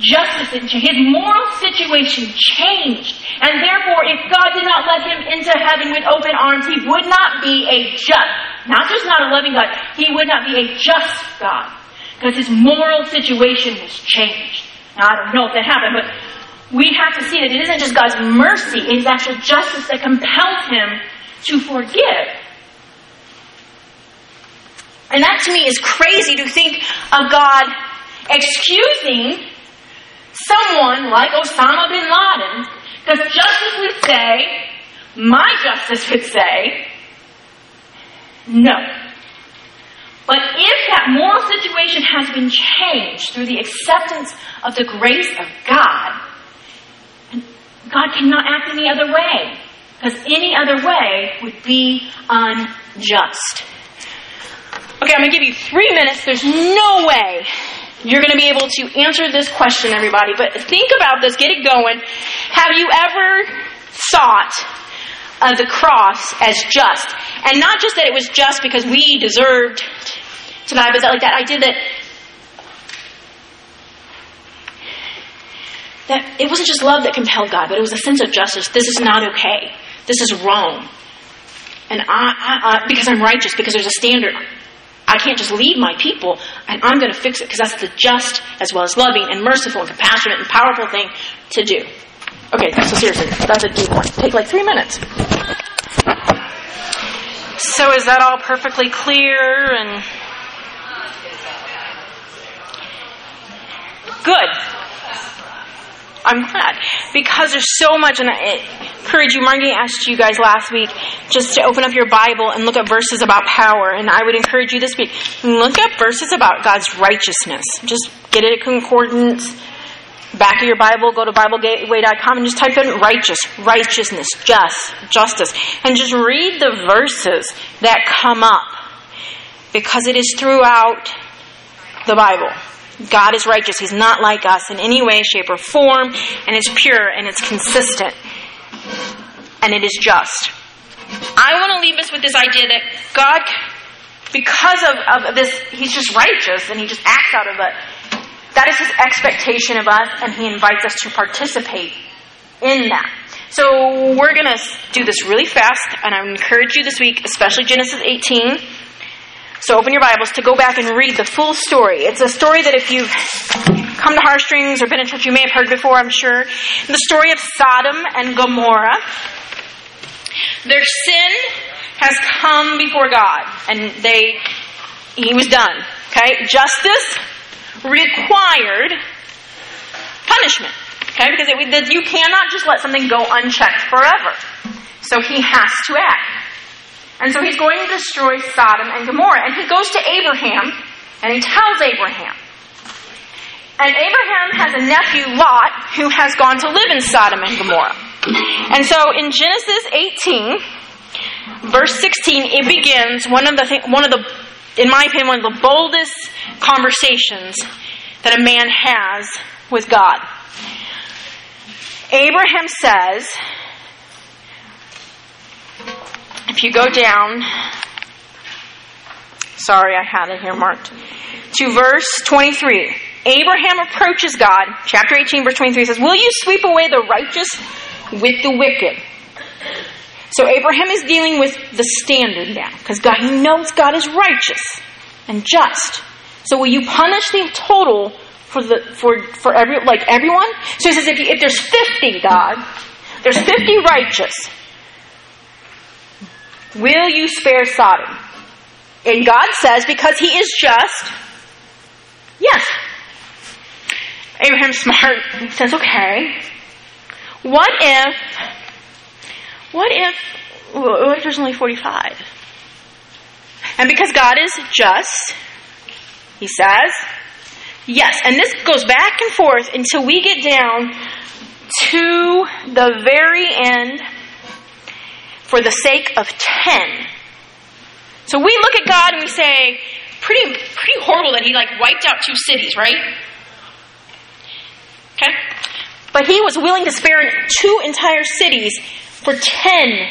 Justice didn't change. His moral situation changed. And therefore, if God did not let him into heaven with open arms, he would not be a just, not just not a loving God, he would not be a just God. Because his moral situation was changed. Now, I don't know if that happened, but we have to see that it isn't just God's mercy, it is actual justice that compels him to forgive. And that to me is crazy to think of God excusing someone like Osama bin Laden, because justice would say, my justice would say, no. But if that moral situation has been changed through the acceptance of the grace of God, God cannot act any other way, because any other way would be unjust. Okay, I'm going to give you three minutes. There's no way you're going to be able to answer this question, everybody. But think about this, get it going. Have you ever thought of the cross as just? And not just that it was just because we deserved to die, but that like that idea that that it wasn't just love that compelled God, but it was a sense of justice. This is not okay. This is wrong. And I, I, I because I'm righteous, because there's a standard. I can't just leave my people and I'm going to fix it because that's the just as well as loving and merciful and compassionate and powerful thing to do. Okay, so seriously, that's a deep one. Take like three minutes. So is that all perfectly clear and good? I'm glad because there's so much, and I encourage you. Margie asked you guys last week just to open up your Bible and look at verses about power, and I would encourage you this week look at verses about God's righteousness. Just get it at concordance. Back of your Bible, go to BibleGateway.com and just type in righteous, righteousness, just, justice, and just read the verses that come up because it is throughout the Bible. God is righteous. He's not like us in any way, shape, or form, and it's pure and it's consistent and it is just. I want to leave us with this idea that God, because of, of this, He's just righteous and He just acts out of it. That is His expectation of us, and He invites us to participate in that. So we're going to do this really fast, and I encourage you this week, especially Genesis 18 so open your Bibles to go back and read the full story. It's a story that if you've come to Heartstrings or been in church, you may have heard before, I'm sure. The story of Sodom and Gomorrah. Their sin has come before God, and they, he was done. Okay? Justice required punishment. Okay? Because it, you cannot just let something go unchecked forever. So he has to act. And so he's going to destroy Sodom and Gomorrah. And he goes to Abraham and he tells Abraham. And Abraham has a nephew, Lot, who has gone to live in Sodom and Gomorrah. And so in Genesis 18, verse 16, it begins one of the th- one of the in my opinion, one of the boldest conversations that a man has with God. Abraham says, if you go down, sorry, I had it here marked, to verse 23. Abraham approaches God, chapter 18, verse 23 says, Will you sweep away the righteous with the wicked? So Abraham is dealing with the standard now, because God he knows God is righteous and just. So will you punish the total for the for for every like everyone? So he says if, you, if there's fifty, God, there's fifty righteous. Will you spare Sodom? And God says, because he is just, yes. Abraham's smart. He says, okay. What if, what if, what if there's only 45? And because God is just, he says, yes. And this goes back and forth until we get down to the very end for the sake of 10. So we look at God and we say, pretty, pretty horrible that he like wiped out two cities, right? Okay? But he was willing to spare two entire cities for 10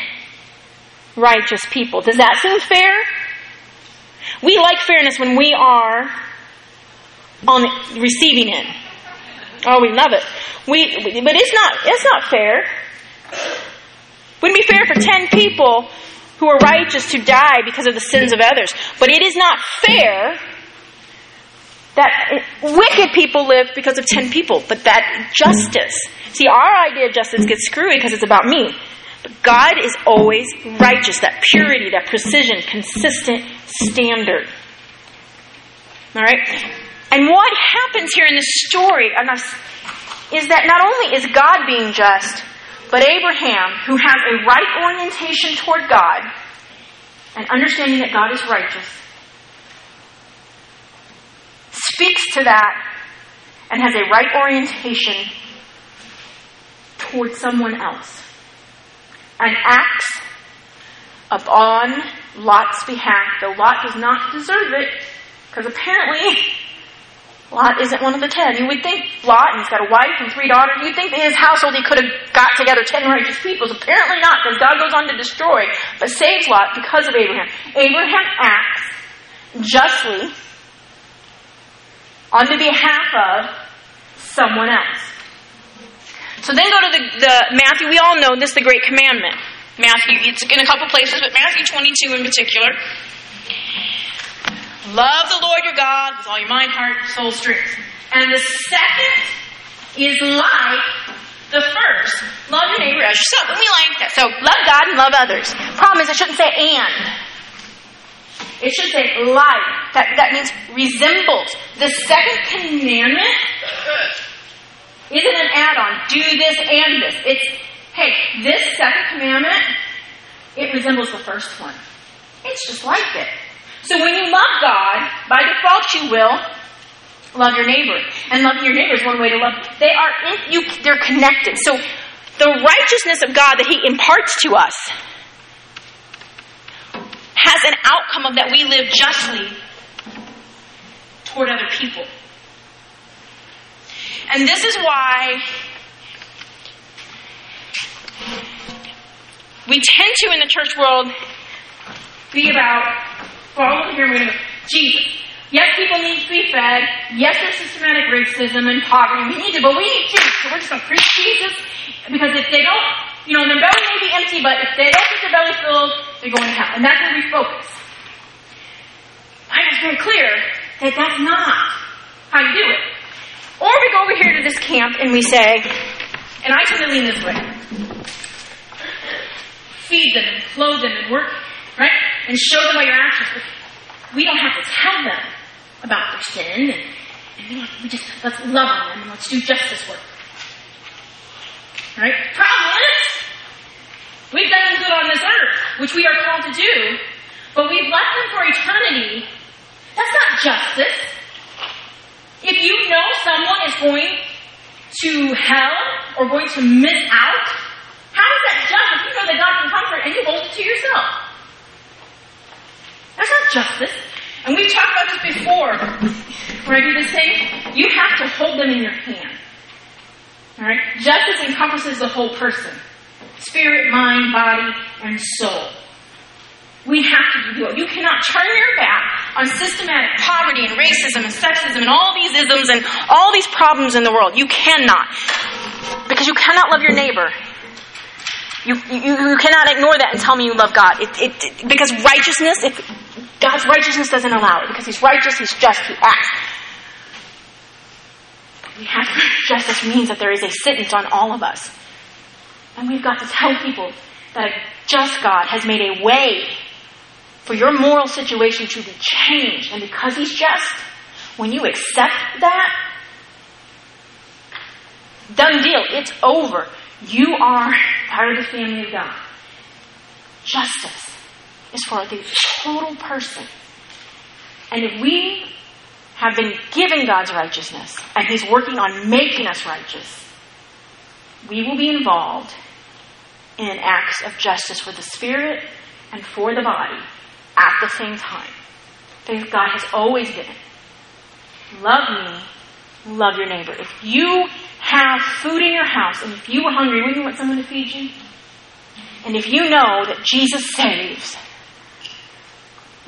righteous people. Does that seem fair? We like fairness when we are on receiving it. Oh, we love it. We, but it's not, it's not fair. Wouldn't be fair for 10 people who are righteous to die because of the sins of others. But it is not fair that wicked people live because of 10 people. But that justice. See, our idea of justice gets screwy because it's about me. But God is always righteous. That purity, that precision, consistent standard. All right? And what happens here in this story is that not only is God being just, but Abraham, who has a right orientation toward God and understanding that God is righteous, speaks to that and has a right orientation toward someone else and acts upon Lot's behalf, though Lot does not deserve it, because apparently [laughs] Lot isn't one of the ten. You would think Lot, and he's got a wife and three daughters, you'd think in his household he could have got together ten righteous people. Apparently not, because God goes on to destroy, but saves Lot because of Abraham. Abraham acts justly on the behalf of someone else. So then go to the, the Matthew, we all know this the great commandment. Matthew, it's in a couple places, but Matthew 22 in particular. Love the Lord your God with all your mind, heart, soul, strength. And the second is like the first. Love your neighbor as yourself. And we like that. So love God and love others. Problem is it shouldn't say and. It should say like. That, that means resembles. The second commandment isn't an add-on. Do this and this. It's, hey, this second commandment, it resembles the first one. It's just like it. So when you love God, by default you will love your neighbor. And loving your neighbor is one way to love. They are you, they're connected. So the righteousness of God that He imparts to us has an outcome of that we live justly toward other people. And this is why we tend to in the church world be about we're going to go, Jesus. Yes, people need to be fed. Yes, there's systematic racism and poverty. We need to, but we need Jesus. So we're just going to preach Jesus because if they don't, you know, their belly may be empty, but if they don't get their belly filled, they're going to hell. And that's where we focus. Bible is very clear that that's not how you do it. Or we go over here to this camp and we say, and I tend to lean this way feed them and clothe them and work, right? And show them by your actions. We don't have to tell them about their sin and, we, just let's love them and let's do justice work. Right? Problem is, we've done them good on this earth, which we are called to do, but we've left them for eternity. That's not justice. If you know someone is going to hell or going to miss out, how is that just if you know that God can comfort and you hold it to yourself? That's not justice. And we've talked about this before. When I do this thing, you have to hold them in your hand. Alright? Justice encompasses the whole person. Spirit, mind, body, and soul. We have to do it. You cannot turn your back on systematic poverty and racism and sexism and all these isms and all these problems in the world. You cannot. Because you cannot love your neighbor. You, you, you cannot ignore that and tell me you love God. It, it, it- because righteousness, if God's righteousness doesn't allow it. Because He's righteous, He's just, He acts. We have to, [laughs] justice means that there is a sentence on all of us. And we've got to tell people that a just God has made a way for your moral situation to be changed. And because He's just, when you accept that, done deal, it's over. You are part of the family of God. Justice is for the total person. And if we have been given God's righteousness and He's working on making us righteous, we will be involved in acts of justice for the spirit and for the body at the same time. That God has always given. Love me, love your neighbor. If you have food in your house and if you were hungry, wouldn't you want someone to feed you? And if you know that Jesus saves,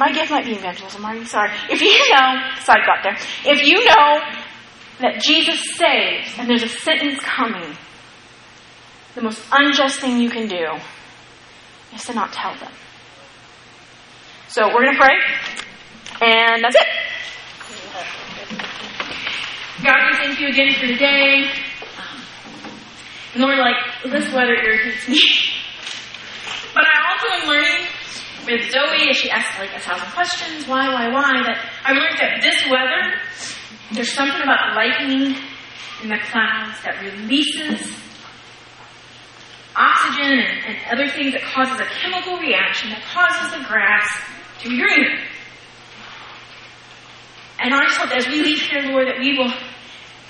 my gift might be evangelism, you? Sorry. If you [laughs] know, sorry got there. If you know that Jesus saves and there's a sentence coming, the most unjust thing you can do is to not tell them. So we're going to pray, and that's it. God, we thank you again for today. Um, Lord, like, this weather irritates me. [laughs] but I also am learning with Zoe, as she asks like a thousand questions, why, why, why, that I learned that this weather, there's something about lightning in the clouds that releases oxygen and, and other things that causes a chemical reaction that causes the grass to be greener. And I just hope that as we leave here, Lord, that we will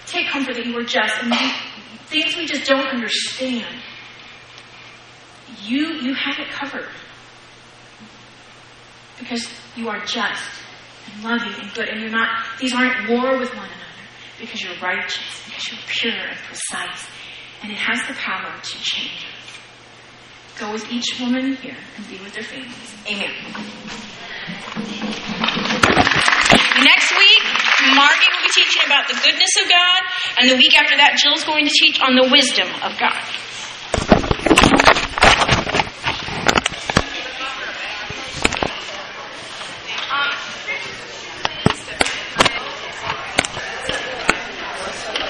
take comfort that you are just and we, things we just don't understand. You you have it covered. Because you are just and loving and good and you're not these aren't war with one another because you're righteous, because you're pure and precise, and it has the power to change us. Go with each woman here and be with their families. Amen. Next week, Margie will be teaching about the goodness of God, and the week after that, Jill's going to teach on the wisdom of God.